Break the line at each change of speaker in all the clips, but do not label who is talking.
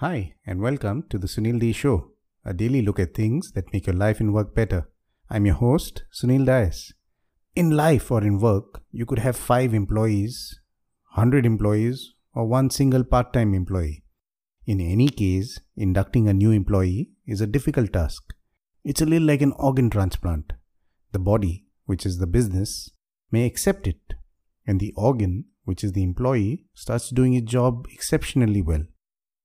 Hi, and welcome to the Sunil Dias Show, a daily look at things that make your life and work better. I'm your host, Sunil Dias. In life or in work, you could have 5 employees, 100 employees, or one single part time employee. In any case, inducting a new employee is a difficult task. It's a little like an organ transplant. The body, which is the business, may accept it, and the organ, which is the employee, starts doing its job exceptionally well.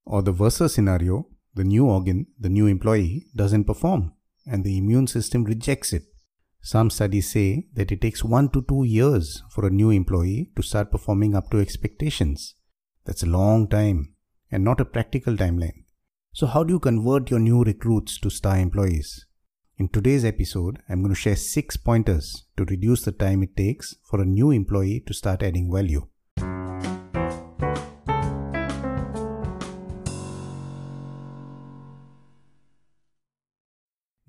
Or the versa scenario, the new organ, the new employee, doesn't perform and the immune system rejects it. Some studies say that it takes 1 to 2 years for a new employee to start performing up to expectations. That's a long time and not a practical timeline. So, how do you convert your new recruits to star employees? In today's episode, I'm going to share 6 pointers to reduce the time it takes for a new employee to start adding value.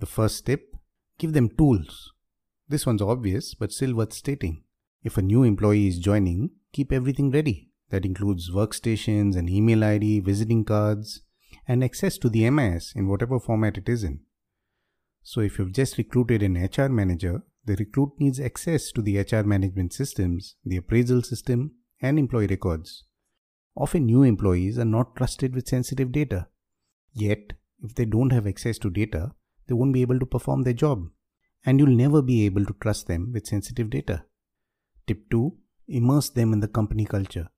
The first step give them tools. This one's obvious, but still worth stating. If a new employee is joining, keep everything ready. That includes workstations, an email ID, visiting cards, and access to the MIS in whatever format it is in. So, if you've just recruited an HR manager, the recruit needs access to the HR management systems, the appraisal system, and employee records. Often, new employees are not trusted with sensitive data. Yet, if they don't have access to data, they won't be able to perform their job, and you'll never be able to trust them with sensitive data. Tip 2 Immerse them in the company culture.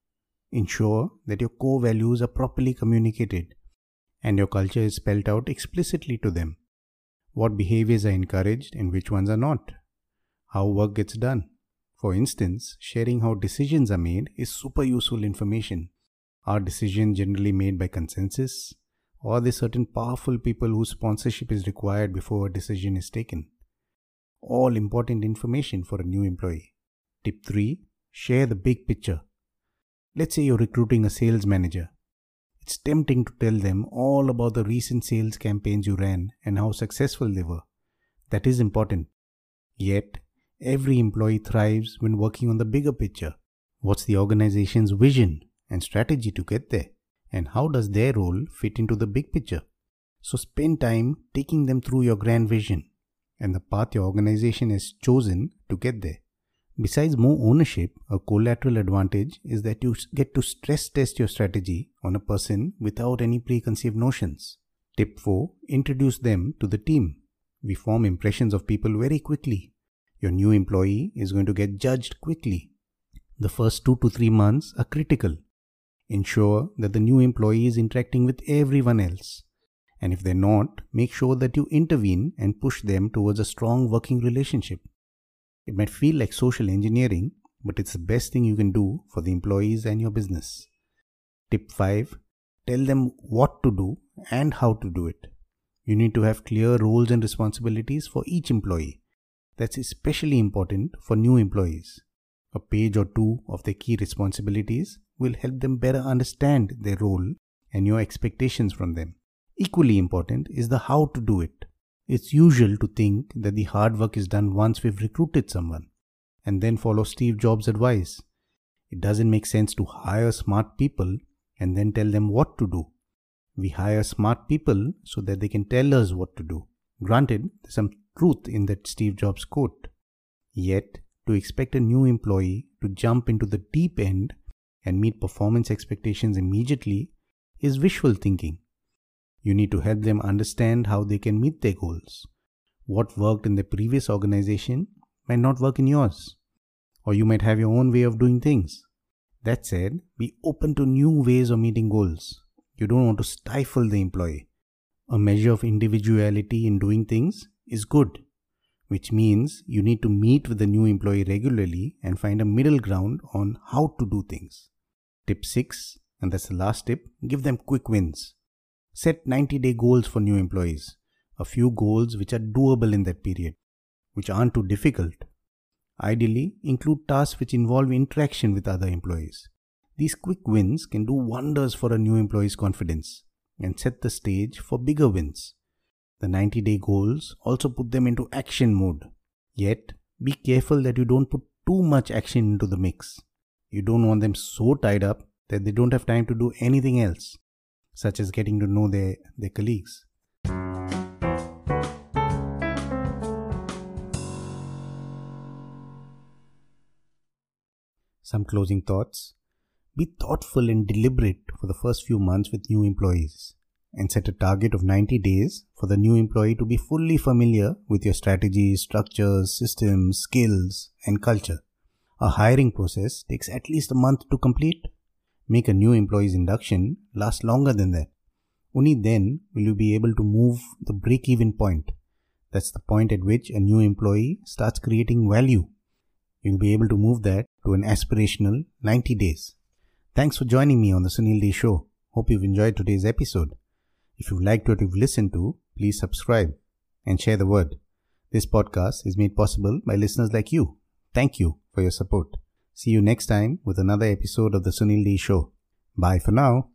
Ensure that your core values are properly communicated and your culture is spelled out explicitly to them. What behaviors are encouraged and which ones are not. How work gets done. For instance, sharing how decisions are made is super useful information. Are decisions generally made by consensus? Or the certain powerful people whose sponsorship is required before a decision is taken? All important information for a new employee. Tip 3 Share the big picture. Let's say you're recruiting a sales manager. It's tempting to tell them all about the recent sales campaigns you ran and how successful they were. That is important. Yet, every employee thrives when working on the bigger picture. What's the organization's vision and strategy to get there? And how does their role fit into the big picture. So spend time taking them through your grand vision and the path your organization has chosen to get there. Besides more ownership, a collateral advantage is that you get to stress test your strategy on a person without any preconceived notions. Tip 4 Introduce them to the team. We form impressions of people very quickly. Your new employee is going to get judged quickly. The first two to three months are critical Ensure that the new employee is interacting with everyone else. And if they're not, make sure that you intervene and push them towards a strong working relationship. It might feel like social engineering, but it's the best thing you can do for the employees and your business. Tip 5 Tell them what to do and how to do it. You need to have clear roles and responsibilities for each employee. That's especially important for new employees. A page or two of their key responsibilities will help them better understand their role and your expectations from them. Equally important is the how to do it. It's usual to think that the hard work is done once we've recruited someone and then follow Steve Jobs' advice. It doesn't make sense to hire smart people and then tell them what to do. We hire smart people so that they can tell us what to do. Granted, there's some truth in that Steve Jobs quote. Yet, to expect a new employee to jump into the deep end and meet performance expectations immediately is wishful thinking. You need to help them understand how they can meet their goals. What worked in the previous organization might not work in yours, or you might have your own way of doing things. That said, be open to new ways of meeting goals. You don't want to stifle the employee. A measure of individuality in doing things is good, which means you need to meet with the new employee regularly and find a middle ground on how to do things. Tip 6, and that's the last tip give them quick wins. Set 90 day goals for new employees, a few goals which are doable in that period, which aren't too difficult. Ideally, include tasks which involve interaction with other employees. These quick wins can do wonders for a new employee's confidence and set the stage for bigger wins. The 90 day goals also put them into action mode. Yet, be careful that you don't put too much action into the mix. You don't want them so tied up that they don't have time to do anything else. such as getting to know their, their colleagues. Some closing thoughts. Be thoughtful and deliberate for the first few months with new employees and set a target of 90 days for the new employee to be fully familiar with your strategies, structures, systems, skills, and culture. A hiring process takes at least a month to complete. Make a new employee's induction last longer than that. Only then will you be able to move the break even point. That's the point at which a new employee starts creating value. You'll be able to move that to an aspirational 90 days. Thanks for joining me on the Sunil Dias Show. Hope you've enjoyed today's episode. If you've liked what you've listened to, please subscribe and share the word. This podcast is made possible by listeners like you. Thank you for your support. See you next time with another episode of The Sunil Dias Show. Bye for now.